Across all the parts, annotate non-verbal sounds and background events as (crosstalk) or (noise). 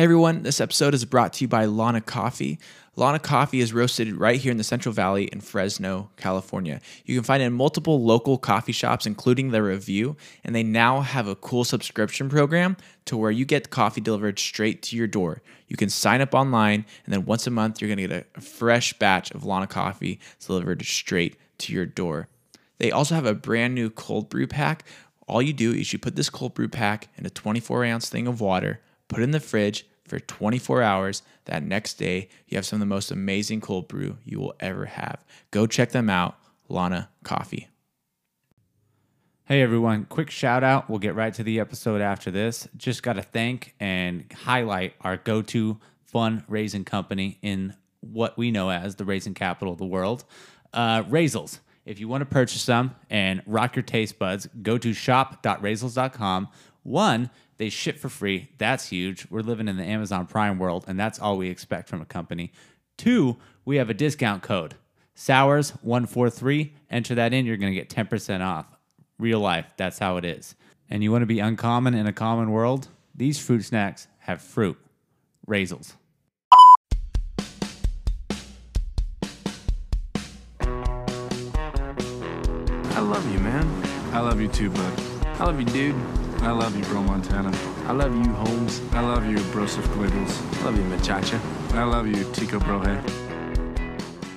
Everyone, this episode is brought to you by Lanna Coffee. Lanna Coffee is roasted right here in the Central Valley in Fresno, California. You can find it in multiple local coffee shops, including the Revue, and they now have a cool subscription program to where you get coffee delivered straight to your door. You can sign up online, and then once a month, you're going to get a fresh batch of Lanna Coffee delivered straight to your door. They also have a brand new cold brew pack. All you do is you put this cold brew pack in a 24 ounce thing of water, put it in the fridge for 24 hours. That next day, you have some of the most amazing cold brew you will ever have. Go check them out, Lanna Coffee. Hey everyone, quick shout out. We'll get right to the episode after this. Just got to thank and highlight our go to fundraising company in what we know as the raising capital of the world, uh, Raisels. If you want to purchase them and rock your taste buds, go to shop.raisels.com. One, they ship for free. That's huge. We're living in the Amazon Prime world, and that's all we expect from a company. Two, we have a discount code SOURS143. Enter that in, you're going to get 10% off. Real life, that's how it is. And you want to be uncommon in a common world? These fruit snacks have fruit. Raisels. I love you, man. I love you too, bud. I love you, dude. I love you, bro Montana. I love you, Holmes. I love you, Broseph Gliggles. I love you, muchacha. I love you, Tico Brohe.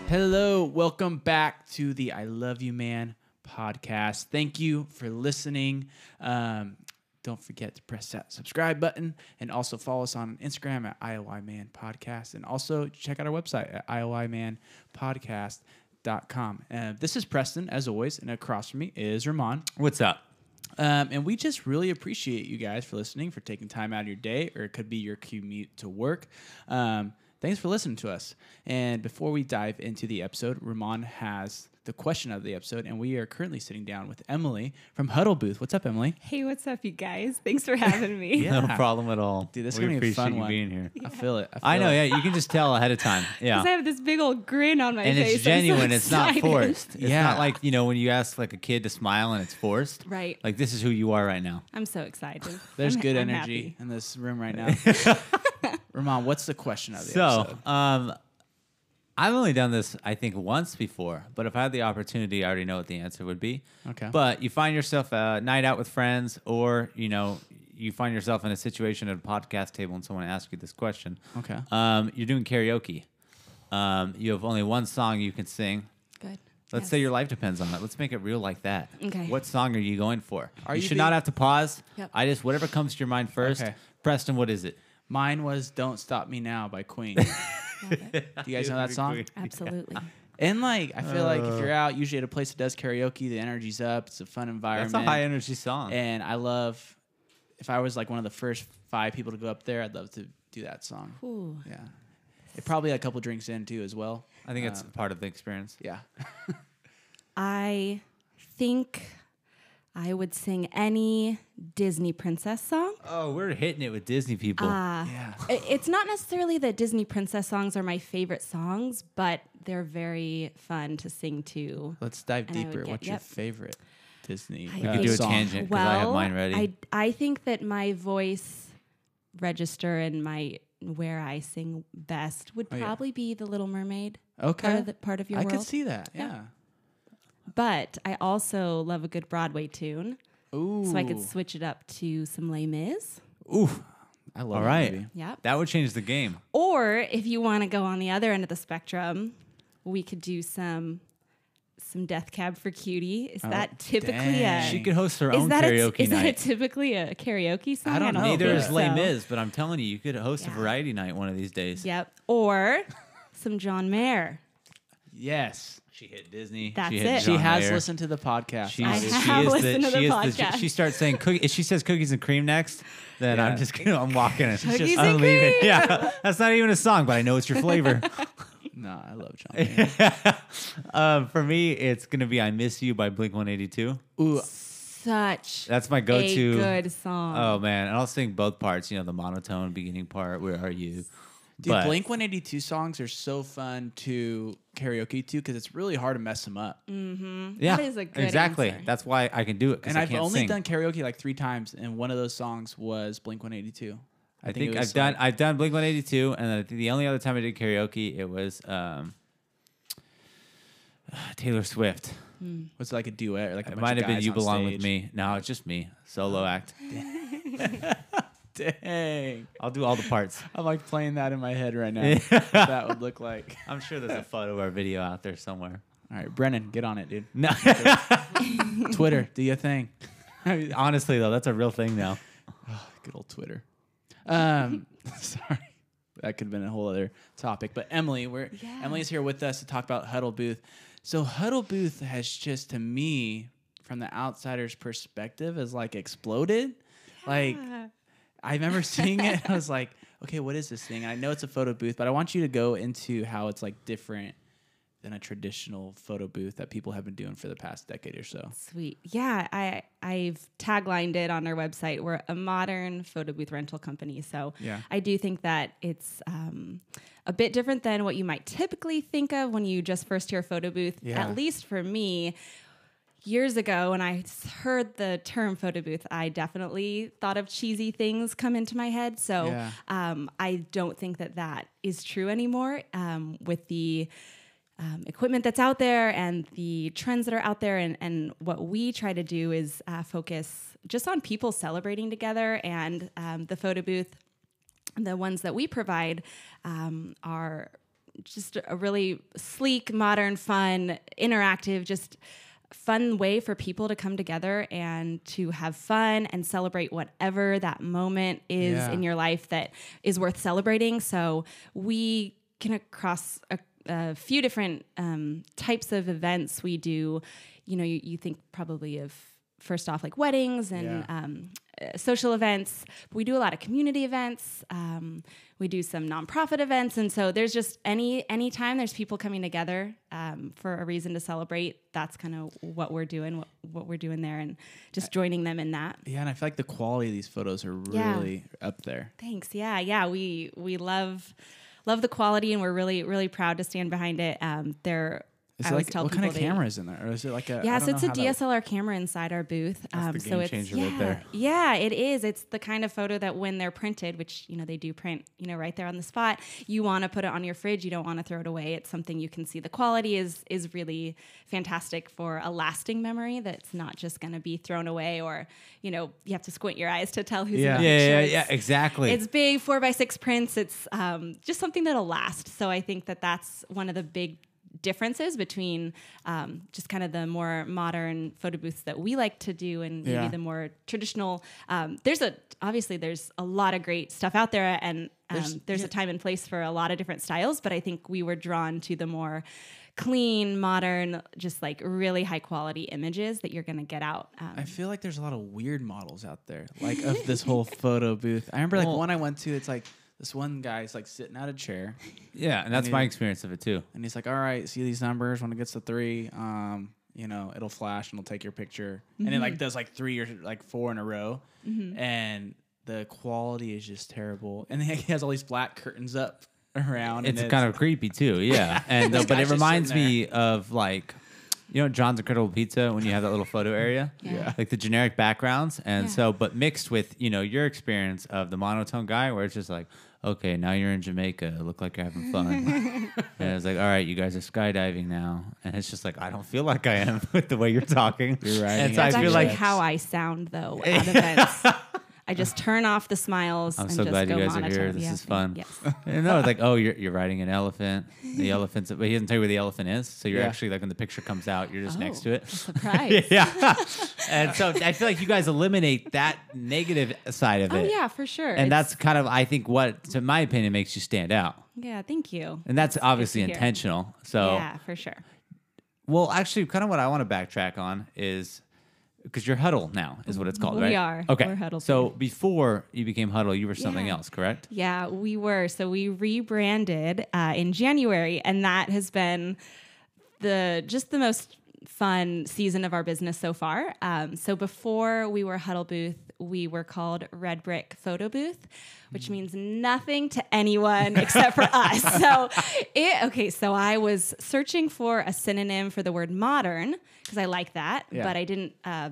Hello, welcome back to the I Love You Man podcast. Thank you for listening. Um, don't forget to press that subscribe button and also follow us on Instagram at IOI Man Podcast. And also check out our website at IOIManPodcast.com. Uh, this is Preston, as always, and across from me is Ramon. What's up? Um, and we just really appreciate you guys for listening, for taking time out of your day, or it could be your commute to work. Um, thanks for listening to us. And before we dive into the episode, Ramon has the question of the episode, and we are currently sitting down with Emily from Huddl Booth. What's up, Emily? Hey, what's up, you guys? Thanks for having me. (laughs) Yeah. No problem at all. Dude, this is gonna be a fun one. being here. I feel it. I feel know, it. yeah. You can just tell ahead of time. (laughs) Yeah. Because I have this big old grin on my and face. And it's I'm so genuine. it's not forced. It's Yeah. not like you know when you ask like a kid to smile and it's forced. Right. Like this is who you are right now. I'm so excited. (laughs) There's I'm- good I'm energy happy. in this room right now. Ramon, what's the question of the So, episode? um, I've only done this I think once before, but if I had the opportunity, I already know what the answer would be. Okay. But you find yourself a night out with friends, or you know, you find yourself in a situation at a podcast table and someone asks you this question. Okay. Um, you're doing karaoke. Um, you have only one song you can sing. Good. Let's Yes. say your life depends on it. Let's make it real like that. Okay. What song are you going for? Are you, you should not have to pause. Yep. I just whatever comes to your mind first. Okay. Preston, what is it? Mine was "Don't Stop Me Now" by Queen. (laughs) (laughs) Do Love it. you guys know that song? Absolutely. And like, I feel like if you're out, usually at a place that does karaoke, the energy's up. It's a fun environment. That's a high energy song. And I love. If I was like one of the first five people to go up there, I'd love to do that song. Ooh. Yeah, it probably had a couple drinks in too as well. I think it's Um, part of the experience. yeah. (laughs) I think I would sing any Disney princess song. Oh, we're hitting it with Disney people. Uh, Yeah. It's not necessarily that Disney princess songs are my favorite songs, but they're very fun to sing to. Let's dive And deeper. get- What's your favorite Disney? I we uh, could do a song? tangent because I have mine ready. I I think that my voice register and my where I sing best would Oh, yeah. probably be the Little Mermaid Okay. part of the, part of your I world. could see that. Yeah. Yeah. But I also love a good Broadway tune, Ooh. so I could switch it up to some Les Mis. Oof. I love All that right. movie. Yep. That would change the game. Or if you want to go on the other end of the spectrum, we could do some some Death Cab for Cutie. Is Oh, that typically dang. a She could host her own karaoke a, is that a typically a karaoke song? I don't know, Neither but- is Les so. Mis, but I'm telling you, you could host a variety night one of these days. Yep. Or (laughs) some John Mayer. Yes. She hit Disney. That's she hit it. She has Mayer. listened to the podcast. She's, I she have is listened the, to she the is the, podcast. she starts saying cookie. If she says cookies and cream next, then Yeah. I'm just gonna I'm walking it. Cookies I'm and leaving. cream. Yeah, that's not even a song, but I know it's your flavor. (laughs) no, I love John. Mayer. um, (laughs) for me, it's gonna be "I Miss You" by Blink 182. Ooh, Such That's my go-to. good song. Oh man, and I'll sing both parts. You know, the monotone beginning part. Where are you? Dude, But- Blink 182 songs are so fun to karaoke to because it's really hard to mess them up. Yeah, That is a good exactly. answer. That's why I can do it. And I I've can't only sing. done karaoke like three times, and one of those songs was Blink 182. I, think think, I've was done I've done Blink One Eighty Two, and I think the only other time I did karaoke it was um, (sighs) Taylor Swift. Was it like a duet or like a It bunch might of have been You Belong stage? with Me. No, it's just me, solo act. (laughs) (laughs) (laughs) Dang. I'll do all the parts. (laughs) I'm like playing that in my head right now. (laughs) what that would look like. I'm sure there's a photo or video out there somewhere. All right, Brennan, get on it, dude. No, Twitter, do your thing. honestly though, that's a real thing now. (sighs) Good old Twitter. Um, sorry, that could have been a whole other topic. But Emily, we're Yeah. Emily's here with us to talk about Huddl Booth. So Huddl Booth has just, to me, from the outsider's perspective, has like exploded. Like I remember seeing it. I was like, okay, what is this thing? I know it's a photo booth, but I want you to go into how it's like different than a traditional photo booth that people have been doing for the past decade or so. Sweet. Yeah, I I've taglined it on our website. We're a modern photo booth rental company. So Yeah. I do think that it's um, a bit different than what you might typically think of when you just first hear photo booth. Yeah. At least for me, years ago when I heard the term photo booth, I definitely thought of cheesy things come into my head. So Yeah. um, I don't think that that is true anymore um, with the um, equipment that's out there and the trends that are out there. And, and what we try to do is uh, focus just on people celebrating together and um, the photo booth. The ones that we provide um, are just a really sleek, modern, fun, interactive, just fun way for people to come together and to have fun and celebrate whatever that moment is Yeah. in your life that is worth celebrating. So we can across a, a few different um, types of events we do. You know, you, you think probably of first off like weddings and Yeah. um, uh, social events. We do a lot of community events. Um, we do some nonprofit events, and so there's just any anytime there's people coming together um, for a reason to celebrate. That's kind of what we're doing. What, what we're doing there, and just joining them in that. Yeah, and I feel like the quality of these photos are Yeah. really up there. Thanks. Yeah, yeah. We we love love the quality, and we're really really proud to stand behind it. Um, they're Is I it like tell what kind of people they- camera is in there, or is it like a? Yeah, so it's a know how that- DSLR camera inside our booth. um, the so game it's yeah, right there. yeah, it is. It's the kind of photo that when they're printed, which you know they do print, you know, right there on the spot, you want to put it on your fridge. You don't want to throw it away. It's something you can see. The quality is is really fantastic for a lasting memory that's not just going to be thrown away, or you know, you have to squint your eyes to tell who's Yeah. in the Yeah, yeah, yeah, exactly. it's big four by six prints. It's um, just something that'll last. So I think that that's one of the big differences between um, just kind of the more modern photo booths that we like to do and maybe the more traditional. Um, there's a obviously there's a lot of great stuff out there, and um, There's- there's, yeah. a time and place for a lot of different styles. But I think we were drawn to the more clean, modern, just like really high quality images that you're going to get out. Um, I feel like there's a lot of weird models out there, like of this whole (laughs) photo booth. I remember like Well- one I went to. It's like this one guy's like sitting at a chair, yeah, and that's need my experience of it too. and he's like, "All right, see these numbers. When it gets to three, um, you know, it'll flash and it'll take your picture." And it like does like three or like four in a row, and the quality is just terrible. And (laughs) he has all these black curtains up around. It's and kind of creepy too, yeah. (laughs) And uh, but it reminds me of like, you know, John's Incredible Pizza when you have that little photo (laughs) area, Yeah. like the generic backgrounds, and Yeah. so but mixed with you know your experience of the monotone guy, where it's just like, okay, now you're in Jamaica, look like you're having fun, (laughs) and it's like, all right, you guys are skydiving now, and it's just like I don't feel like I am (laughs) with the way you're talking. You're right. And so I feel actually like how I sound though at events. I just (laughs) turn off the smiles. I'm and so just glad you go guys are here. This Yeah, is fun. Yes. (laughs) And no, it's like, oh, you're, you're riding an elephant. The (laughs) elephant's, but he doesn't tell you where the elephant is. So you're Yeah. actually like when the picture comes out, you're just next oh, to Oh, it. Surprise. yeah. and so I feel like you guys eliminate that negative side of Oh it. yeah, for sure. And It's- that's kind of, I think, what, to my opinion, makes you stand out. yeah. Thank you. And that's obviously intentional. So, yeah, for sure. well, actually, kind of what I want to backtrack on is because you're Huddl now, is what it's called, We right? are. Okay. We're Huddl So before you became Huddl, you were something Yeah. else, correct? Yeah, we were. So we rebranded uh, in January, and that has been the just the most fun season of our business so far. Um, so before we were Huddl Booth, we were called Red Brick Photo Booth, which means nothing to anyone except for (laughs) us. So it okay. So I was searching for a synonym for the word modern because I like that, Yeah. but I didn't. Uh,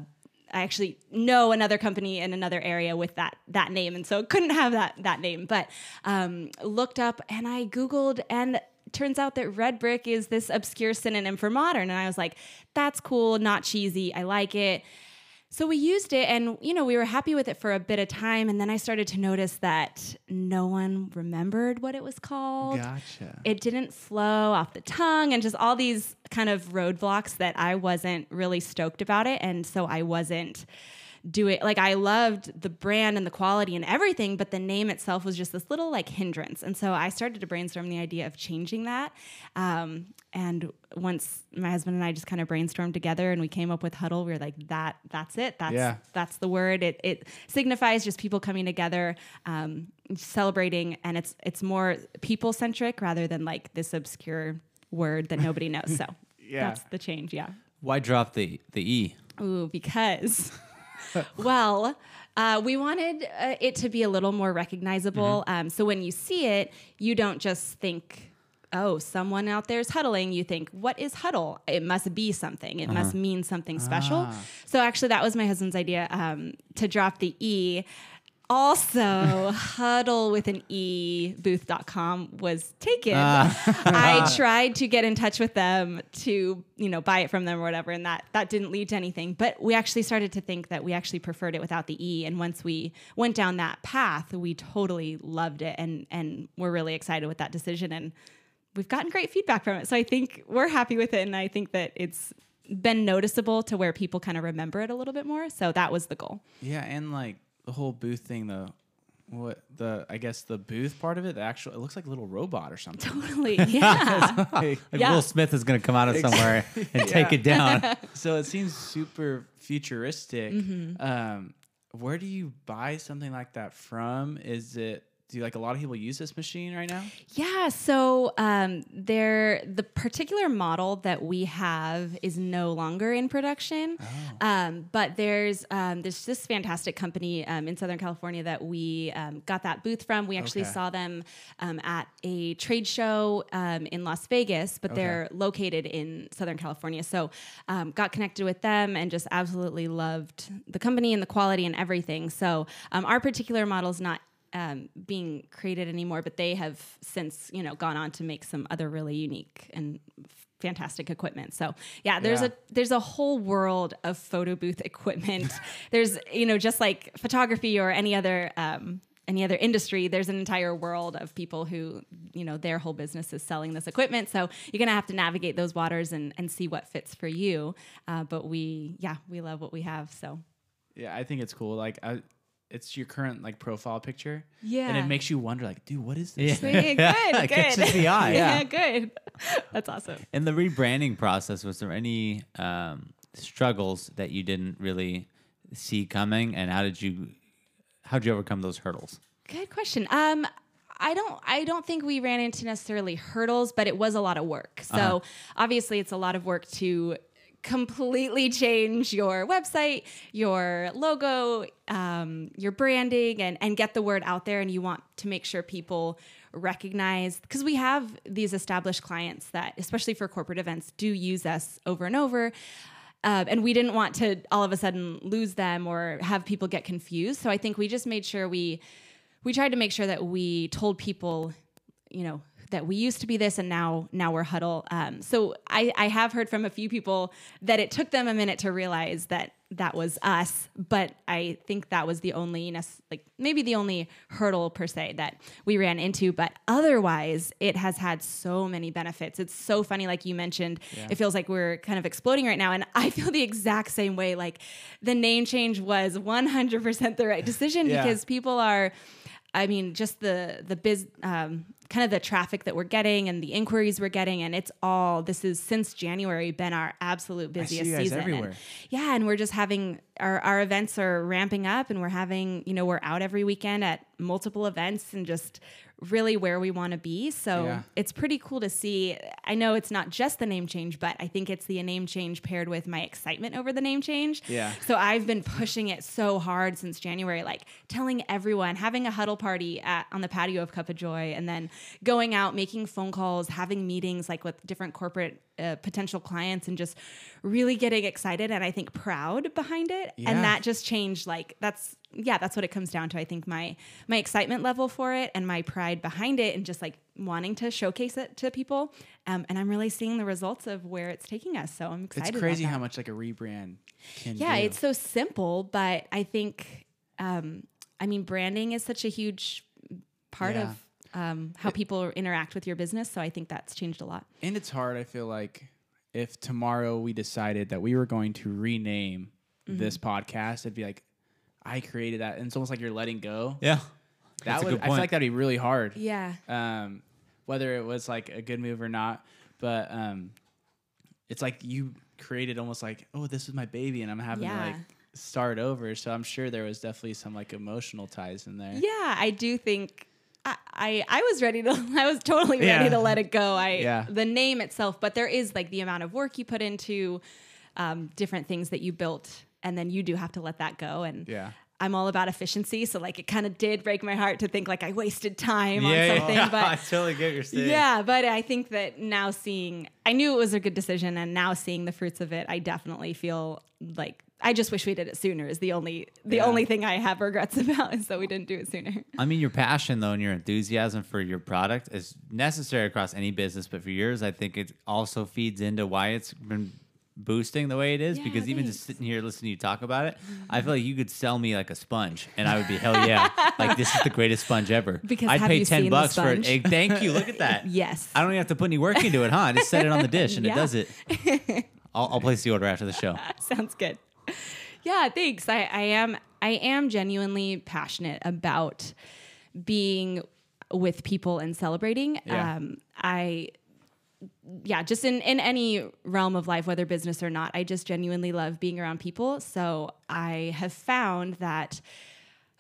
I actually know another company in another area with that that name, and so it couldn't have that that name. But um, looked up and I googled, and turns out that red brick is this obscure synonym for modern, and I was like, that's cool, not cheesy, I like it. So we used it and you know we were happy with it for a bit of time and then I started to notice that no one remembered what it was called. Gotcha. It didn't flow off the tongue and just all these kind of roadblocks that I wasn't really stoked about it and so I wasn't do it like I loved the brand and the quality and everything, but the name itself was just this little like hindrance. And so I started to brainstorm the idea of changing that. Um, and once my husband and I just kind of brainstormed together and we came up with huddle, we were like, that that's it. That's Yeah. that's the word. It it signifies just people coming together, um, celebrating, and it's it's more people centric rather than like this obscure word that nobody knows. So (laughs) Yeah. that's the change. Yeah. Why drop the the e? Ooh, because, (laughs) (laughs) well, uh, we wanted uh, it to be a little more recognizable. Um, so when you see it, you don't just think, oh, someone out there is huddling. You think, what is huddle? It must be something. It must mean something special. So actually, that was my husband's idea um, to drop the E. Also, huddle with an E booth.com was taken. Ah. (laughs) I (laughs) tried to get in touch with them to, you know, buy it from them or whatever, and that that didn't lead to anything. But we actually started to think that we actually preferred it without the E. And once we went down that path, we totally loved it and and we're really excited with that decision. And we've gotten great feedback from it. So I think we're happy with it and I think that it's been noticeable to where people kind of remember it a little bit more. So that was the goal. Yeah, and like the whole booth thing, the what the I guess the booth part of it, the actual it looks like a little robot or something. Totally. (laughs) Yeah. Like, Like Yeah. Will Smith is going to come out of somewhere (laughs) and take it down. (laughs) so it seems super futuristic. Mm-hmm. Um, where do you buy something like that from? Is it do like a lot of people use this machine right now? Yeah, so um, there, the particular model that we have is no longer in production, um, but there's um, there's this fantastic company um, in Southern California that we um, got that booth from. We actually Okay. saw them um, at a trade show um, in Las Vegas, but they're located in Southern California. So um, got connected with them and just absolutely loved the company and the quality and everything. So um, our particular model is not um, being created anymore, but they have since you know gone on to make some other really unique and fantastic equipment. So yeah, there's Yeah. a there's a whole world of photo booth (laughs) equipment. there's you know just like photography or any other. Um, any other industry, there's an entire world of people who, you know, their whole business is selling this equipment. So you're gonna have to navigate those waters and, and see what fits for you. Uh, but we, yeah, we love what we have. So Yeah, I think it's cool. Like I, it's your current like profile picture. Yeah. And it makes you wonder, like, dude, what is this? Yeah. Hey, (laughs) good, (laughs) good. catches the eye. (laughs) yeah, good. That's awesome. In the rebranding process, was there any um, struggles that you didn't really see coming, and how did you how did you overcome those hurdles? Good question. Um, I don't. I don't think we ran into necessarily hurdles, but it was a lot of work. So obviously, it's a lot of work to completely change your website, your logo, um, your branding, and and get the word out there. And you want to make sure people recognize because we have these established clients that, especially for corporate events, do use us over and over. Um, and we didn't want to all of a sudden lose them or have people get confused. So I think we just made sure we we tried to make sure that we told people, you know, that we used to be this and now now we're huddle. Um, so I, I have heard from a few people that it took them a minute to realize that that was us, but I think that was the only like maybe the only hurdle per se that we ran into. But otherwise, it has had so many benefits. It's so funny, like you mentioned. It feels like we're kind of exploding right now, and I feel the exact same way. Like the name change was 100% the right decision Yeah. because people are. I mean, just the the biz, um, kind of the traffic that we're getting and the inquiries we're getting, and it's all. This is since January been our absolute busiest season. And- yeah, and we're just having our our events are ramping up, and we're having you know we're out every weekend at multiple events, and just really where we want to be. So Yeah. it's pretty cool to see. I know it's not just the name change, but I think it's the name change paired with my excitement over the name change. Yeah. So I've been pushing it so hard since January, like telling everyone, having a huddle party at, on the patio of Cup of Joy, and then going out, making phone calls, having meetings like with different corporate uh, potential clients, and just really getting excited and I think proud behind it. Yeah. And that just changed. Like that's yeah, that's what it comes down to. I think my my excitement level for it and my pride behind it, and just like wanting to showcase it to people. Um, and I'm really seeing the results of where it's taking us. So I'm excited. It's crazy how much like a rebrand can Yeah, do. it's so simple, but I think, um, I mean, branding is such a huge part Yeah. of um, how people interact with your business. So I think that's changed a lot. and it's hard. I feel like if tomorrow we decided that we were going to rename Mm-hmm. this podcast, it'd be like, I created that, and it's almost like you're letting go. Yeah. that That's a would. good I feel like that'd be really hard. Yeah. um, whether it was like a good move or not. But um, it's like you created almost like, oh, this is my baby, and I'm having to like start over. So I'm sure there was definitely some like emotional ties in there. Yeah, I do think. I, I, I was ready to (laughs) I was totally ready Yeah. to let it go. I Yeah. the name itself, but there is like the amount of work you put into um, different things that you built, and then you do have to let that go. And Yeah. I'm all about efficiency, so like it kind of did break my heart to think like I wasted time on something. yeah. (laughs) But I totally get your saying. Yeah, but I think that now seeing, I knew it was a good decision, and now seeing the fruits of it, I definitely feel like I just wish we did it sooner. Is the only the Yeah. only thing I have regrets (laughs) about is that we didn't do it sooner. I mean, your passion though and your enthusiasm for your product is necessary across any business, but for yours, I think it also feeds into why it's been boosting the way it is. Yeah, because even just sitting here listening to you talk about it, I feel like you could sell me like a sponge, and I would be hell yeah, like this is the greatest sponge ever. (laughs) Because I'd pay ten bucks for it. sponge? Hey, thank you. Look at (laughs) that. Yes. I don't even have to put any work into it, huh? I just set it on the dish and (laughs) Yeah. it does it. I'll, I'll place the order after the show. Sounds good. Yeah, thanks. I, I am I am genuinely passionate about being with people and celebrating. Yeah. Um, I yeah, just in, in any realm of life, whether business or not, I just genuinely love being around people. So I have found that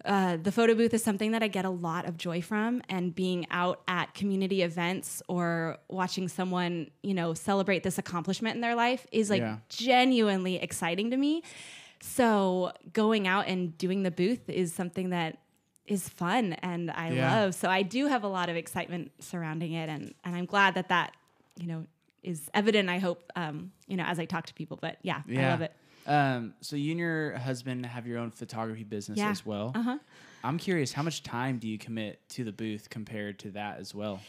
uh, the photo booth is something that I get a lot of joy from, and being out at community events or watching someone, you know, celebrate this accomplishment in their life is like Yeah. genuinely exciting to me. So going out and doing the booth is something that is fun and I Yeah. love. So I do have a lot of excitement surrounding it, and and I'm glad that that you know is evident. I hope um, you know as I talk to people, but yeah, I love it. Um, so you and your husband have your own photography business Yeah. as well. Uh huh. I'm curious, how much time do you commit to the booth compared to that as well?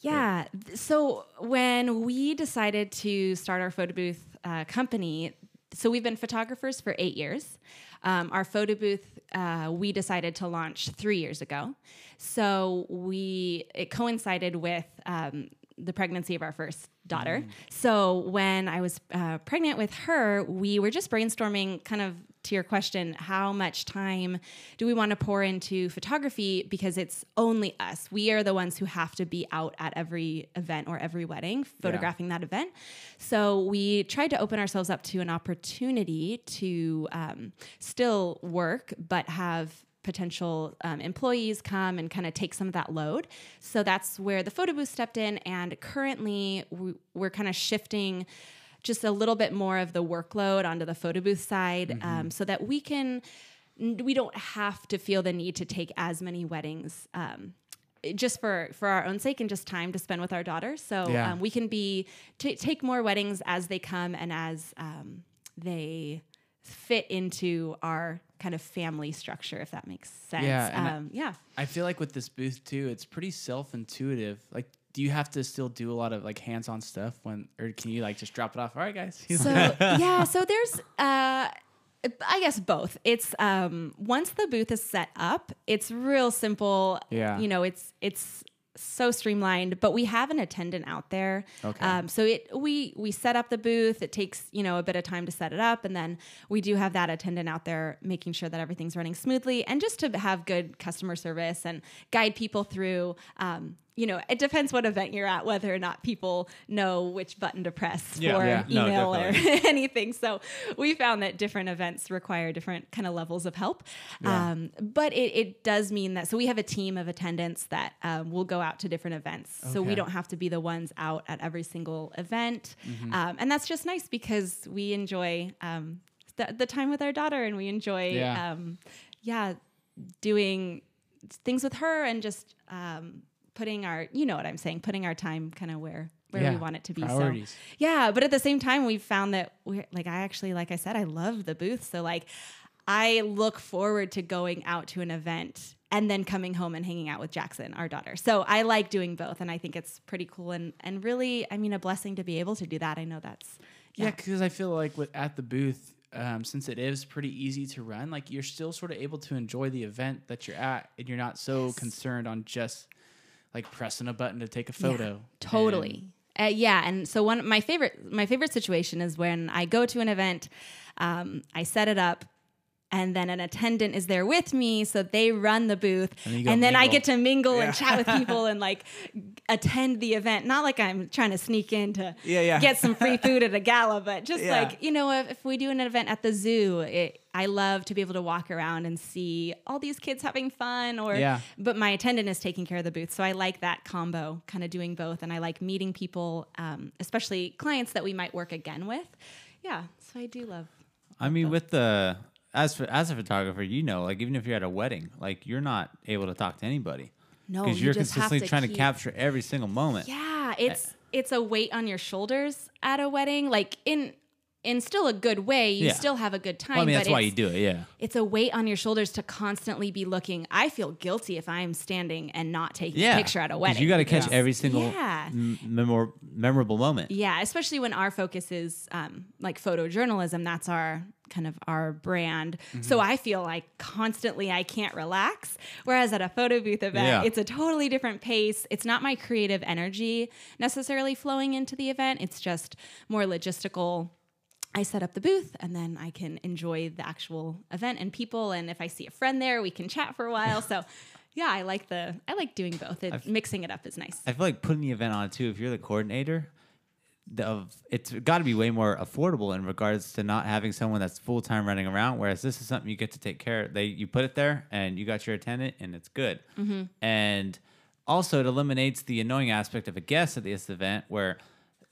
Yeah. th- So when we decided to start our photo booth uh, company, so we've been photographers for eight years. Um, our photo booth uh, we decided to launch three years ago. So we it coincided with um, the pregnancy of our first daughter. So when I was uh, pregnant with her, we were just brainstorming kind of to your question, how much time do we want to pour into photography? Because it's only us. We are the ones who have to be out at every event or every wedding photographing that event. So we tried to open ourselves up to an opportunity to um, still work, but have potential um, employees come and kind of take some of that load. So that's where the photo booth stepped in. And currently, we- we're kind of shifting just a little bit more of the workload onto the photo booth side um, so that we can we don't have to feel the need to take as many weddings um, just for for our own sake and just time to spend with our daughter so Yeah. um, we can be t- take more weddings as they come and as um, they fit into our kind of family structure if that makes sense Yeah, and I- um, yeah I feel like with this booth too, it's pretty self-intuitive. Like, do you have to still do a lot of like hands-on stuff when, or can you like just drop it off? All right, guys. (laughs) So yeah, so there's uh I guess both. It's um once the booth is set up, it's real simple. Yeah. You know, it's it's so streamlined, but we have an attendant out there. Okay. Um, so it we we set up the booth. It takes you know a bit of time to set it up, and then we do have that attendant out there making sure that everything's running smoothly, and just to have good customer service and guide people through. Um, you know, it depends what event you're at, whether or not people know which button to press Yeah. for Yeah. No, email or (laughs) anything. So we found that different events require different kind of levels of help. Um, but it, it does mean that, so we have a team of attendants that um, will go out to different events. So we don't have to be the ones out at every single event. Mm-hmm. Um, and that's just nice because we enjoy um, the, the time with our daughter and we enjoy, Yeah. um, yeah, doing things with her and just um, putting our you know what I'm saying, putting our time kind of where where Yeah, we want it to be. priorities. So yeah, but at the same time, we've found that we're like I actually, like I said, I love the booth. So like, I look forward to going out to an event and then coming home and hanging out with Jackson, our daughter. So I like doing both, and I think it's pretty cool and and really, I mean, a blessing to be able to do that. I know that's Yeah, because I feel like with at the booth, um, since it is pretty easy to run, like you're still sort of able to enjoy the event that you're at, and you're not so concerned on just like pressing a button to take a photo. Totally. Uh, yeah, and so one my favorite my favorite situation is when I go to an event, um, I set it up, and then an attendant is there with me, so they run the booth, And and, you go then I get to mingle and chat with (laughs) people and like attend the event. Not like I'm trying to sneak in to Yeah, yeah. get some free food at a gala, but just Yeah. like you know, if, if we do an event at the zoo, it, I love to be able to walk around and see all these kids having fun. Or Yeah. but my attendant is taking care of the booth, so I like that combo, kind of doing both, and I like meeting people, um, especially clients that we might work again with. Yeah, so I do love. I mean, with the as for as a photographer, you know, like even if you're at a wedding, like you're not able to talk to anybody No, because you you're consistently to trying to capture every single moment. Yeah, it's it's a weight on your shoulders at a wedding, like in in still a good way. You Yeah. still have a good time. Well, I mean, but that's why it's- you do it. Yeah. it's a weight on your shoulders to constantly be looking. I feel guilty if I'm standing and not taking Yeah. a picture at a 'Cause wedding. You got to catch because- every single Yeah. m- memor- memorable moment. Yeah, especially when our focus is um, like photojournalism. That's our kind of our brand. Mm-hmm. So I feel like constantly I can't relax. Whereas at a photo booth event, Yeah. it's a totally different pace. It's not my creative energy necessarily flowing into the event. It's just more logistical. I set up the booth and then I can enjoy the actual event and people. And if I see a friend there, we can chat for a while. So (laughs) yeah, I like the I like doing both. It, mixing it up is nice. I feel like putting the event on too. If you're the coordinator, the, of it's got to be way more affordable in regards to not having someone that's full time running around. Whereas this is something you get to take care. of. They you put it there and you got your attendant and it's good. Mm-hmm. And also it eliminates the annoying aspect of a guest at this event where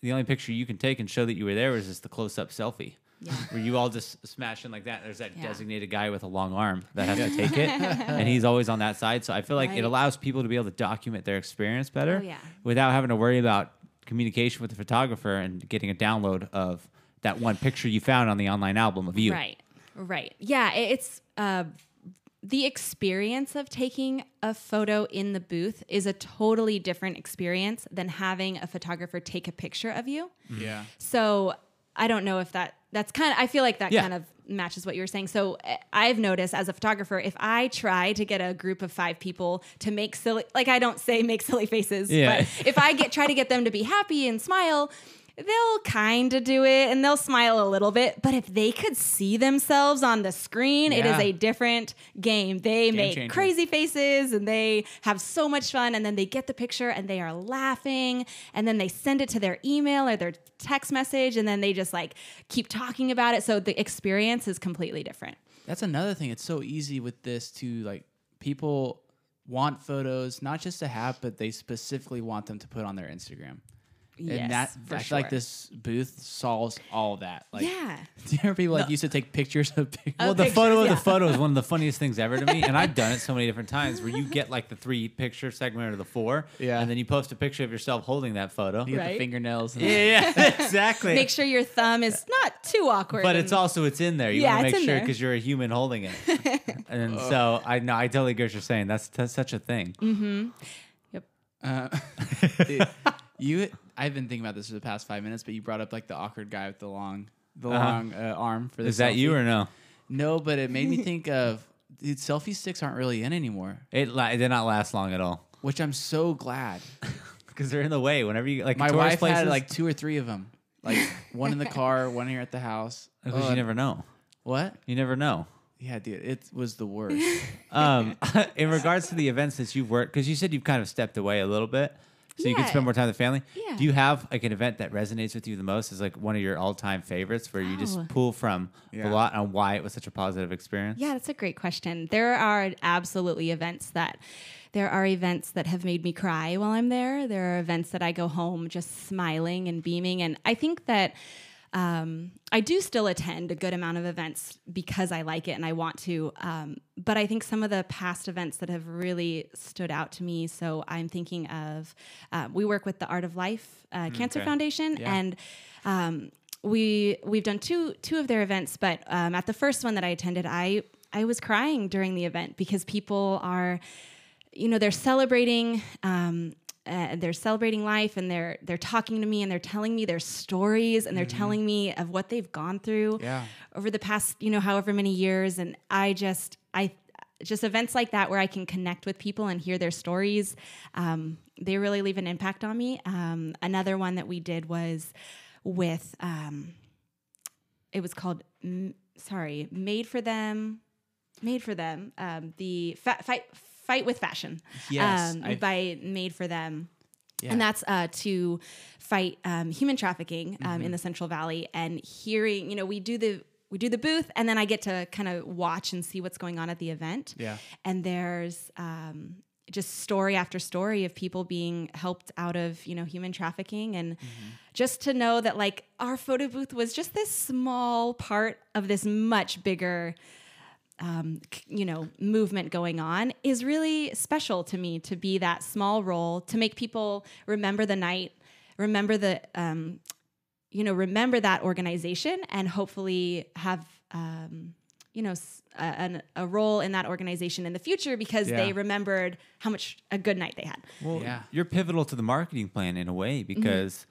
the only picture you can take and show that you were there is just the close up selfie. (laughs) Where you all just smash in like that. There's that Yeah. designated guy with a long arm that has to (laughs) take it, and he's always on that side. So I feel like Right. it allows people to be able to document their experience better Oh, yeah. without having to worry about communication with the photographer and getting a download of that one picture you found on the online album of you. Right. Right. Yeah. It's uh, the experience of taking a photo in the booth is a totally different experience than having a photographer take a picture of you. Yeah. So I don't know if that that's kind of I feel like that Yeah. kind of matches what you were saying. So uh, I've noticed as a photographer if I try to get a group of 5 people to make silly like I don't say make silly faces, Yeah. but if I get try to get them to be happy and smile, they'll kind of do it and they'll smile a little bit, but if they could see themselves on the screen, it is a different game. They make changer. crazy faces and they have so much fun and then they get the picture and they are laughing and then they send it to their email or their text message and then they just like keep talking about it so the experience is completely different That's another thing. It's so easy with this to like people want photos not just to have, but they specifically want them to put on their Instagram. Yes and that for I sure. feel like this booth solves all of that. Like, yeah (laughs) do you remember people like used to take pictures of pictures? Well, the pictures, photo of the photo is one of the funniest things ever to me, and I've done it so many (laughs) different times. Where you get like the three picture segment or the four, Yeah. and then you post a picture of yourself holding that photo. You get Right. the fingernails. And Yeah, yeah, (laughs) exactly. make sure your thumb is not too awkward but it's also it's in there. You Yeah, want to make sure because you're a human holding it. and so I know I totally get what you're saying. That's, that's such a thing. Mm. Uh, dude, you, I've been thinking about this for the past five minutes, but you brought up like the awkward guy with the long, the Uh-huh. long uh, arm for the. Is that you selfie. or no? no? But it made me (laughs) think of dude. Selfie sticks aren't really in anymore, It la- it did not last long at all which I'm so glad. (laughs) because they're in the way. Whenever you like My tourist wife places, had like two or three of them, like one in the car, (laughs) one here at the house. because Oh, you never know. what? You never know. Yeah, dude, it was the worst. Um, in regards to the events that you've worked, because you said you've kind of stepped away a little bit, so you can spend more time with the family. Yeah. Do you have like an event that resonates with you the most? Is like one of your all-time favorites, where you Oh. just pull from Yeah. a lot on why it was such a positive experience? Yeah, that's a great question. There are absolutely events that there are events that have made me cry while I'm there. There are events that I go home just smiling and beaming and I think that um, I do still attend a good amount of events because I like it and I want to. Um, but I think some of the past events that have really stood out to me. So I'm thinking of uh, we work with the Art of Life uh, Cancer okay. Foundation, and um, we we've done two two of their events. But um, at the first one that I attended, I I was crying during the event because people are, you know, they're celebrating. Um, uh, they're celebrating life and they're they're talking to me and they're telling me their stories and they're telling me of what they've gone through Yeah. over the past you know however many years. And i just i just events like that where i can connect with people and hear their stories um, they really leave an impact on me. Um, another one that we did was with um, it was called M- sorry made for them made for them um, the fa- fight fight with fashion Yes, um, by made for them Yeah. and that's uh, to fight um, human trafficking um, Mm-hmm. in the Central Valley. And hearing, you know, we do the we do the booth, and then I get to kind of watch and see what's going on at the event. Yeah. And there's um, just story after story of people being helped out of you know human trafficking, and Mm-hmm. just to know that like our photo booth was just this small part of this much bigger um, you know movement going on is really special to me to be that small role to make people remember the night remember the um, you know remember that organization and hopefully have um, you know s- a, an, a role in that organization in the future because they remembered how much a good night they had Well, Yeah. you're pivotal to the marketing plan in a way because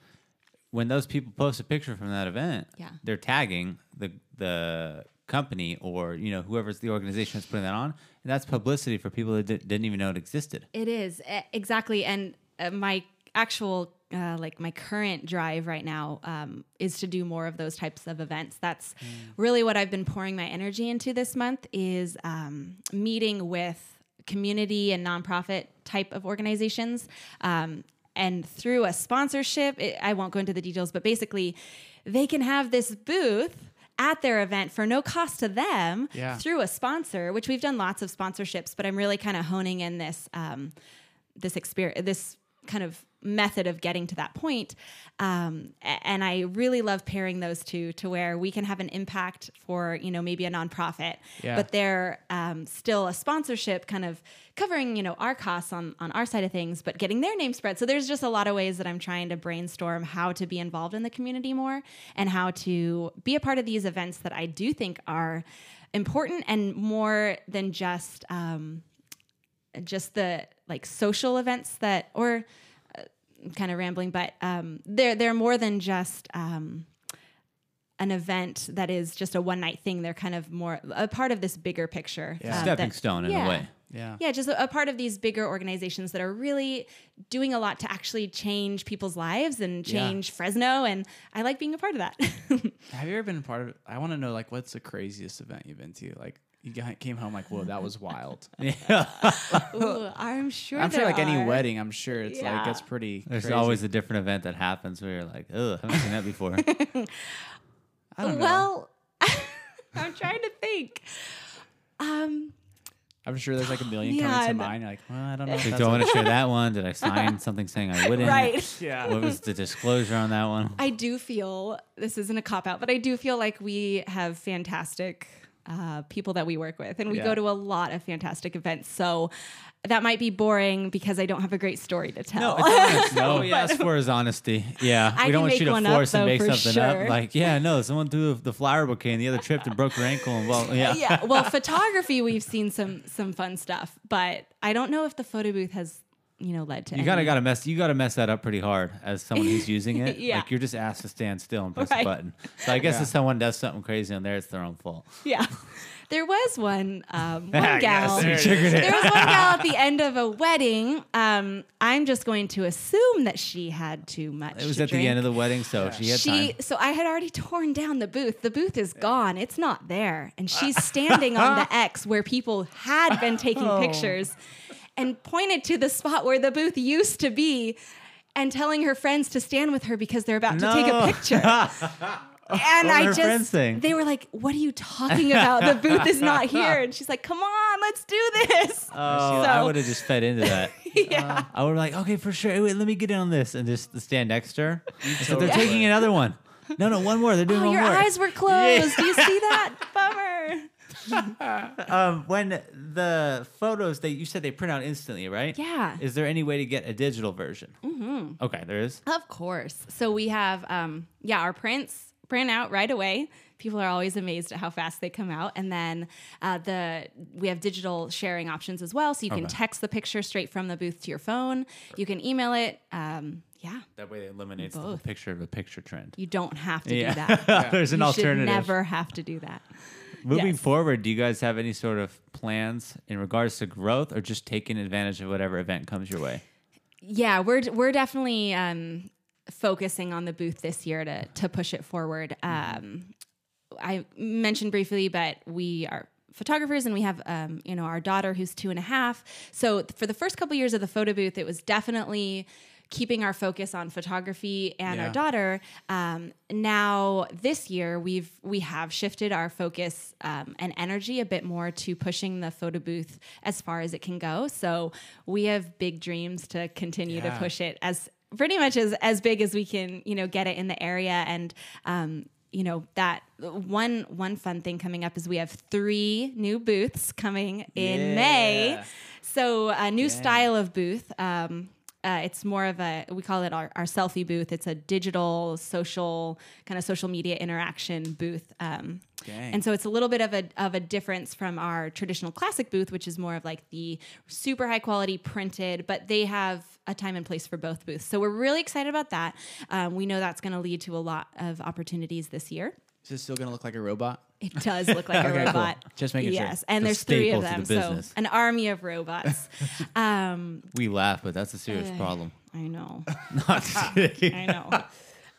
when those people post a picture from that event, Yeah. they're tagging the the company or you know whoever's the organization that's putting that on, and that's publicity for people that di- didn't even know it existed. It is exactly, and uh, my actual uh, like my current drive right now um, is to do more of those types of events. That's really what I've been pouring my energy into this month is um, meeting with community and nonprofit type of organizations. Um, and through a sponsorship, it, I won't go into the details, but basically, they can have this booth at their event for no cost to them Yeah. through a sponsor, which we've done lots of sponsorships, but I'm really kind of honing in this um, this experience, this kind of method of getting to that point. Um, and I really love pairing those two to where we can have an impact for you know maybe a nonprofit, Yeah. but they're um, still a sponsorship, kind of covering you know our costs on on our side of things, but getting their name spread. So there's just a lot of ways that I'm trying to brainstorm how to be involved in the community more and how to be a part of these events that I do think are important and more than just um, just the like social events that or uh, kind of rambling but um, they're they're more than just um, an event that is just a one night thing they're kind of more a part of this bigger picture Yeah. um, Stepping that- stone in yeah. a way. Yeah. yeah, just a, a part of these bigger organizations that are really doing a lot to actually change people's lives and Yeah. change Fresno. And I like being a part of that. (laughs) Have you ever been a part of? I want to know like what's the craziest event you've been to? Like you got, came home like, whoa, that was (laughs) wild. Yeah, (laughs) Ooh, I'm sure. I'm sure there like any wedding, I'm sure it's like Yeah. it's pretty. there's crazy. always a different event that happens where you're like, oh, I haven't seen that before. (laughs) I don't know. Well, I'm trying to think. Um, I'm sure there's like a million Yeah, coming to mind. You're like, well, I don't know. if Like, that's do I a- want to share that one? Did I sign something saying I wouldn't? right. yeah. What was the disclosure on that one? I do feel this isn't a cop out, but I do feel like we have fantastic uh, people that we work with, and we Yeah. go to a lot of fantastic events. So that might be boring because I don't have a great story to tell. No, it's honest. All we ask for is honesty. Yeah, I we don't want you to one up, force and make something sure. up. Like, yeah, no, (laughs) someone threw the flower bouquet and the other tripped and broke her ankle. And well, yeah, yeah. Well, (laughs) photography, we've seen some some fun stuff, but I don't know if the photo booth has you know led to. You gotta any- gotta mess you gotta mess that up pretty hard as someone who's (laughs) using it. Yeah. Like you're just asked to stand still and press Right. a button. So I guess Yeah. if someone does something crazy on there, it's their own fault. Yeah. (laughs) There was one um, (laughs) one Yes, gal. there there was one gal at the end of a wedding. Um, I'm just going to assume that she had too much. It was to at drink. the end of the wedding, so she had she time. so I had already torn down the booth. The booth is gone. It's not there. And she's standing on the X where people had been taking Oh. pictures and pointed to the spot where the booth used to be and telling her friends to stand with her because they're about to take a picture. (laughs) And I just friends saying? they were like, "What are you talking about? The booth is not here." And she's like, "Come on, let's do this." Oh, I would have just fed into that. (laughs) yeah. Uh, I would have like, okay, for sure. Wait, let me get in on this and just stand next to her. So they're totally taking another one. No, no, one more. They're doing Oh, one your more. Your eyes were closed. Do you see that? (laughs) Bummer. (laughs) um, when the photos they you said they print out instantly, right? Yeah. Is there any way to get a digital version? Mm-hmm. Okay, there is. Of course. So we have, um, yeah, our prints print out right away. People are always amazed at how fast they come out, and then uh, the we have digital sharing options as well. So you can Okay. text the picture straight from the booth to your phone. You can email it. Um, yeah, That way it eliminates the whole picture of a picture trend. you don't have to Yeah. do that. (laughs) There's an you alternative. should never have to do that. Moving Yes. forward, do you guys have any sort of plans in regards to growth or just taking advantage of whatever event comes your way? Yeah, we're we're definitely um, focusing on the booth this year to to push it forward. Um, I mentioned briefly, but we are photographers and we have um, you know our daughter who's two and a half. So for the first couple years of the photo booth, it was definitely keeping our focus on photography and our daughter. Um, now this year we've we have shifted our focus um, and energy a bit more to pushing the photo booth as far as it can go. So we have big dreams to continue to push it as pretty much as as big as we can you know get it in the area and um, you know that one one fun thing coming up is we have three new booths coming in May. So a new style of booth. Um, uh, it's more of a we call it our, our selfie booth. It's a digital social kind of social media interaction booth. Um, and so it's a little bit of a of a difference from our traditional classic booth, which is more of like the super high quality printed, but they have a time and place for both booths. So we're really excited about that. Um, we know that's going to lead to a lot of opportunities this year. Is this still gonna look like a robot? It does look like a (laughs) Okay, cool. robot. Just making sure. yes, and The there's three of them, the so an army of robots. (laughs) um, We laugh, but that's a serious Uh, problem. I know. (laughs) Not kidding. I know.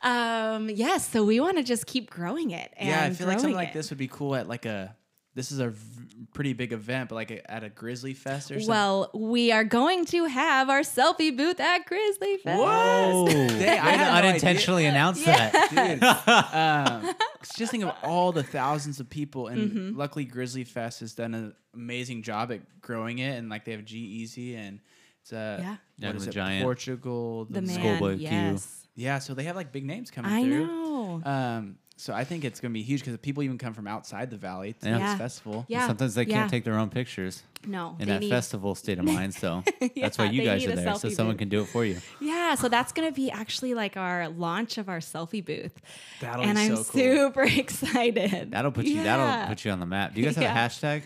Um, yes, so we want to just keep growing it. And yeah, I feel like something growing like this would be cool at like a. This is a v- pretty big event, but like a, at a Grizzly Fest or something. Well, we are going to have our selfie booth at Grizzly Fest. Whoa! Dang, I Way to had no unintentionally announce that. dude. (laughs) um, just think of all the thousands of people, and Mm-hmm. luckily Grizzly Fest has done an amazing job at growing it, and like they have G-Eazy and it's uh, Yeah. Yeah, what is the it, giant. Portugal, The man, Schoolboy Q. yes. yeah. So they have like big names coming I through. know. Um, so I think it's gonna be huge because people even come from outside the valley to Yeah. this festival. Yeah. Sometimes they yeah. can't take their own pictures no in that need- festival state of (laughs) mind. So that's why you guys are there, so selfie someone booth. can do it for you. Yeah, so that's going to be actually like our launch of our selfie booth. That'll and be I'm so cool. super (laughs) excited. That'll put you. That'll put you on the map. Do you guys have Yeah. a hashtag?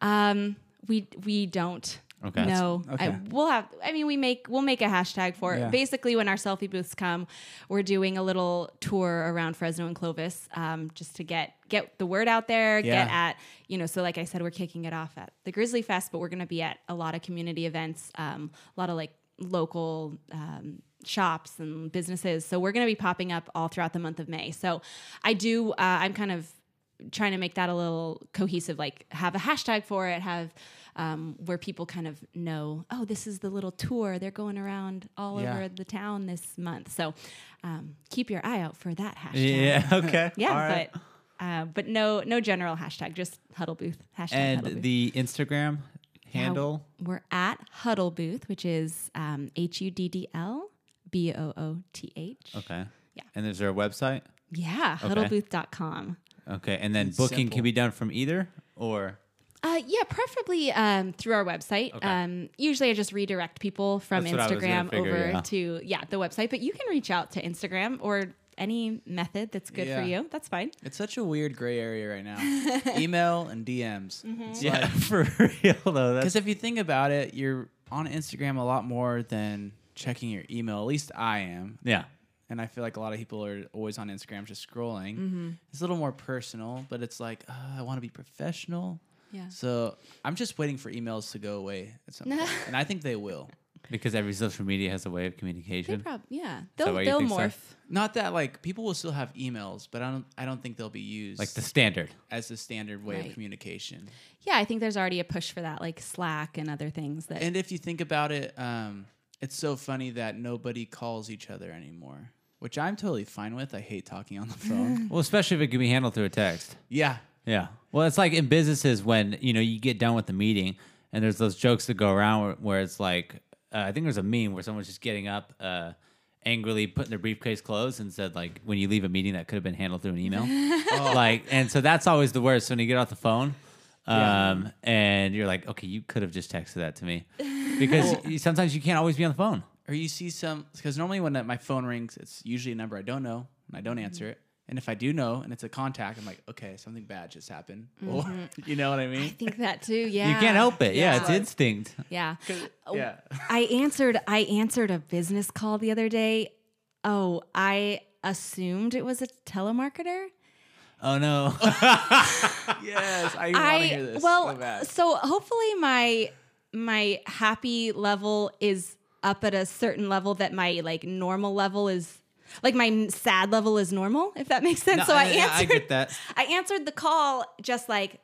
Um, we we don't. Okay. No, Okay. I, we'll have. I mean, we make we'll make a hashtag for it. Yeah. Basically, when our selfie booths come, we're doing a little tour around Fresno and Clovis, um, just to get get the word out there. Get at you know. So, like I said, we're kicking it off at the Grizzly Fest, but we're going to be at a lot of community events, um, a lot of like local. Um, shops and businesses so we're going to be popping up all throughout the month of may so i do uh, i'm kind of trying to make that a little cohesive like have a hashtag for it have um, where people kind of know oh this is the little tour they're going around all Yeah. over the town this month so um, keep your eye out for that hashtag Yeah. (laughs) Okay. (laughs) yeah All right. but uh, but no no general hashtag just Huddl Booth hashtag and Huddl Booth. the Instagram handle. we're at Huddl Booth which is um, h-u-d-d-l b-o-o-t-h Okay. Yeah. And is there a website? yeah huddlbooth.com Okay. And then It's booking simple. can be done from either or. Uh, yeah, preferably um, through our website. Okay. Um, usually, I just redirect people from That's what I was gonna Instagram figure, over yeah. to yeah the website. But you can reach out to Instagram or any method that's good Yeah. for you. That's fine. It's such a weird gray area right now. (laughs) Email and DMs. It's Yeah, like- (laughs) for real though. Because if you think about it, you're on Instagram a lot more than checking your email. At least I am. yeah. And I feel like a lot of people are always on Instagram just scrolling. Mm-hmm. It's a little more personal, but it's like, uh, I want to be professional. Yeah. So I'm just waiting for emails to go away at some point. (laughs) and I think they will. Because every social media has a way of They communication. prob- yeah, that they'll why you they'll think so? morph. Not that like people will still have emails, but I don't I don't think they'll be used like the standard. as the standard way Right. of communication. Yeah, I think there's already a push for that, like Slack and other things that. And if you think about it, um, it's so funny that nobody calls each other anymore, which I'm totally fine with. I hate talking on the phone. (laughs) Well, especially if it can be handled through a text. yeah. Yeah. Well, it's like in businesses when you know you get done with the meeting and there's those jokes that go around where, where it's like uh, I think there's a meme where someone's just getting up uh, angrily putting their briefcase closed and said like when you leave a meeting that could have been handled through an email. (laughs) Like and so that's always the worst when you get off the phone. Um, and you're like, okay, you could have just texted that to me because you, sometimes you can't always be on the phone. Or you see some because normally when my phone rings, it's usually a number I don't know and I don't answer it. And if I do know and it's a contact, I'm like, okay, something bad just happened. (laughs) Mm-hmm. (laughs) you know what I mean? I think that too. Yeah. You can't help it. Yeah, it's instinct. Yeah. (laughs) Yeah. I answered I answered a business call the other day. Oh, I assumed it was a telemarketer. Oh no. yes, I, want to hear this. well, so so hopefully my my happy level is up at a certain level that my like normal level is like my sad level is normal if that makes sense. No, so I yeah, answered I get that. (laughs) I answered the call just like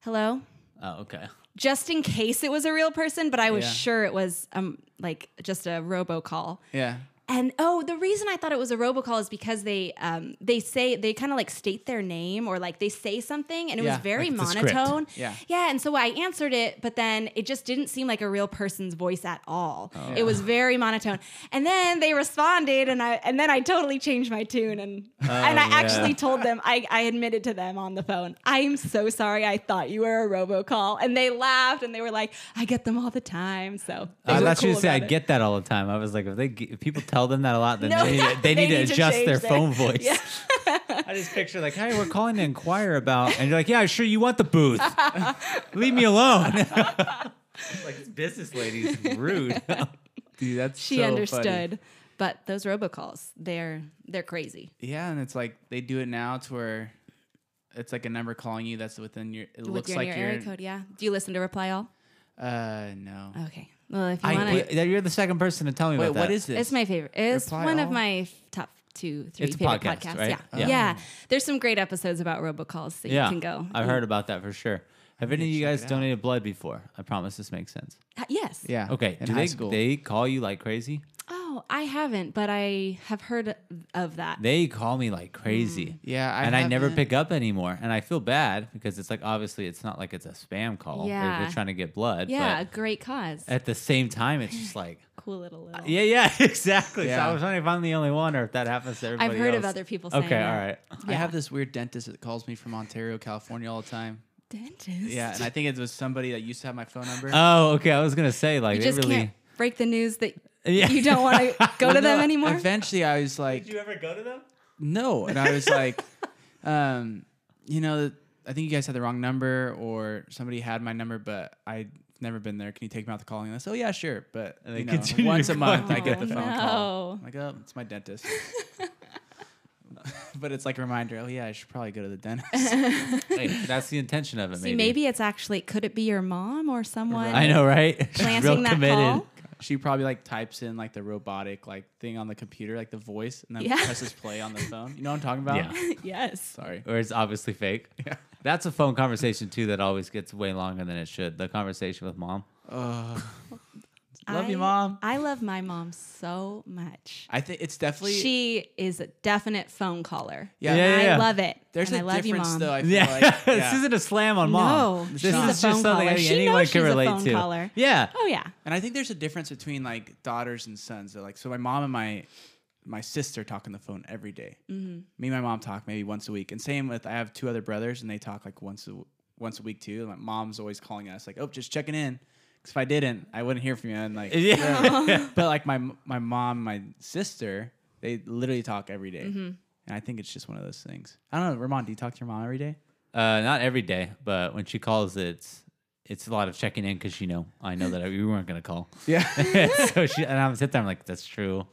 hello Oh, okay. just in case it was a real person, but I was Yeah. sure it was um like just a robocall. yeah. And oh, the reason I thought it was a robocall is because they um they say they kind of like state their name or like they say something and it Yeah, was very like it's a script. monotone. Yeah. Yeah, and so I answered it, but then it just didn't seem like a real person's voice at all. Oh. It was very monotone. And then they responded and I and then I totally changed my tune and and I Oh, yeah. actually told them I, I admitted to them on the phone. I'm so sorry. I thought you were a robocall. And they laughed and they were like, I get them all the time. So I thought you cool say I it. get that all the time. I was like, if they if people tell them that a lot, then No, they, need, (laughs) to- they they need to need to adjust their change their- phone (laughs) voice. Yeah. I just picture like, hey, we're calling to inquire about, and you're like, yeah, sure, you want the booth. (laughs) Leave me alone. like this business lady's rude. Dude, that's she so funny. understood. But those robocalls, they're they're crazy. Yeah, and it's like they do it now to where it's like a number calling you that's within your. It With looks your, like your you're. area code, yeah. Do you listen to Reply All? Uh, no. Okay. Well, if you I, want wait, to, you're the second person to tell me Wait, about that. what is this? it's my favorite. It's Reply one of All? my f- top two, three It's a favorite podcast, podcasts. right? Yeah. Yeah. yeah, There's some great episodes about robocalls, so Yeah, you can go. I've heard about that for sure. Have any of you guys donated blood before? I promise this makes sense. Uh, Yes. Yeah. Okay, In do high they school. they call you like crazy? Oh, I haven't, but I have heard of that. They call me like crazy. Mm. yeah, I and I never pick up anymore. And I feel bad because it's like obviously it's not like it's a spam call. They're- They're, trying to get blood. yeah, a great cause. at the same time, it's just (laughs) like cool little little. yeah, yeah, (laughs) exactly. So Yeah. I was wondering if I'm the only one or if that happens to everybody I've heard of other people saying Okay, that. all right. I have this weird dentist that calls me from Ontario, California all the time. Dentist. Yeah, and I think it was somebody that used to have my phone number. Oh, okay. I was gonna say like you they just really. can't break the news that Yeah. you don't want to (laughs) go to them anymore. Eventually, I was like, Did you ever go to them? no, and I was like, (laughs) um, you know, I think you guys had the wrong number, or somebody had my number, but I. Never been there. Can you take me out the calling list? Oh yeah, sure. But And they you know, once a month, I get the phone Oh, call. I'm like, oh, it's my dentist. (laughs) but it's like a reminder. Oh yeah, I should probably go to the dentist. Hey, that's the intention of it. See, maybe. maybe it's actually could it be your mom or someone? I know, right? Planting real that committed. call. She probably like types in like the robotic like thing on the computer, like the voice, and then Yeah. presses play on the phone. You know what I'm talking about? Yeah. (laughs) yes. Sorry. Or it's obviously fake. (laughs) Yeah. That's a phone conversation too that always gets way longer than it should. The conversation with mom. Uh, love you, mom. I love my mom so much. I think it's definitely She is a definite phone caller. Yeah. Yeah, yeah, yeah. I love it. There's and a I love you, difference mom. though. I feel Yeah, like (laughs) this isn't a slam on mom. No, this she's is a just phone something I caller. think She anyone knows can she's a relate phone to. caller. Yeah, Oh yeah. And I think there's a difference between like daughters and sons. They're like so my mom and my my sister talk on the phone every day. Mm-hmm. Me and my mom talk maybe once a week. And same with I have two other brothers and they talk like once a once a week too. And my mom's always calling us like, "Oh, just checking in." Cuz if I didn't, I wouldn't hear from you. And like yeah. (laughs) but like my my mom, my sister, they literally talk every day. Mm-hmm. And I think it's just one of those things. I don't know, Ramon, do you talk to your mom every day? uh, not every day, but when she calls, it's it's a lot of checking in because you know I know that we weren't gonna call. Yeah. (laughs) so she and I'm sitting there. I'm like, that's true.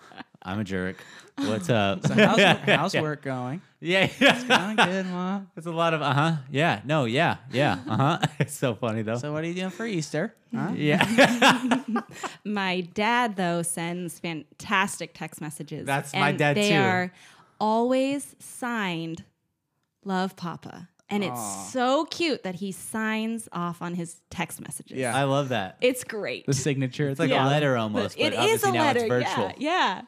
I'm a jerk. (laughs) What's up? so how's, (laughs) how's work going? Yeah, yeah. it's Going good, mom. (laughs) It's a lot of uh huh. Yeah. No. Yeah. Yeah. Uh huh. it's so funny though. So what are you doing for Easter? Huh? yeah. My dad though sends fantastic text messages. That's my and dad, they too. are always signed "Love Papa," and it's Aw. so cute that he signs off on his text messages. Yeah. I love that. it's great. The signature. It's like Yeah. a letter almost. It but is a obviously now letter. It's virtual. Yeah, yeah.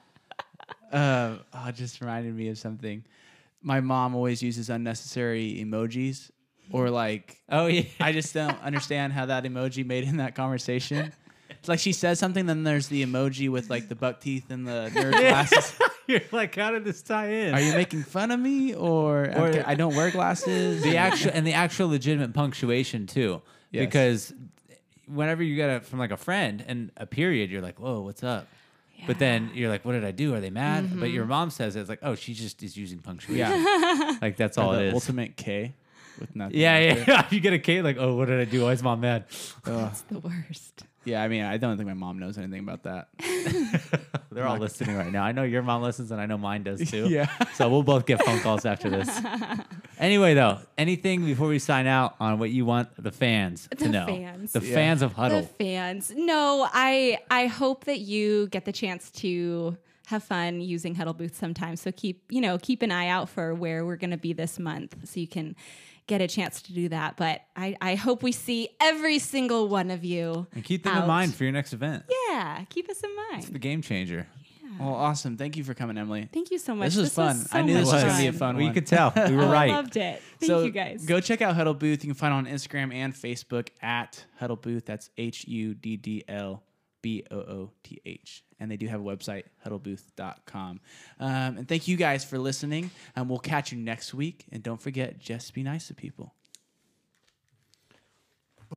Uh, oh, it just reminded me of something. My mom always uses unnecessary emojis, or like Oh yeah. I just don't understand how that emoji made in that conversation. It's like she says something, then there's the emoji with like the buck teeth and the (laughs) nerd glasses. (laughs) You're like, how did this tie in? Are you making fun of me, or, Or- okay, I don't wear glasses? the actual and the actual legitimate punctuation too, Yes. because whenever you get it from like a friend and a period, you're like, whoa, what's up? But then you're like, what did I do? Are they mad? But your mm-hmm. mom says it, it's like, oh, she just is using punctuation. yeah, (laughs) like that's all the it is. ultimate K with nothing. yeah, yeah, (laughs) yeah. you get a K, like, oh, what did I do? Why is mom mad? It's the worst. Yeah. I mean, I don't think my mom knows anything about that. (laughs) (laughs) They're all listening right now. I know your mom listens, and I know mine does too. Yeah. So we'll both get phone calls after this. (laughs) Anyway, though, anything before we sign out on what you want the fans to The know? fans. The Yeah. fans of Huddl. The fans. No, I I hope that you get the chance to have fun using Huddl Booth sometime. So keep you know keep an eye out for where we're going to be this month, so you can get a chance to do that. But I I hope we see every single one of you. and keep them in mind for your next event. Yeah, keep us in mind. It's the game changer. Well, awesome. Thank you for coming, Emily. Thank you so much. This was fun. so I knew this was gonna be a fun. fun Well, you one. could tell. (laughs) We were right. I loved it. Thank so you guys. Go check out Huddl Booth. You can find it on Instagram and Facebook at Huddl Booth. That's H U D D L B O O T H. And they do have a website, huddlbooth.com. Um, and thank you guys for listening. And we'll catch you next week. And don't forget, just be nice to people.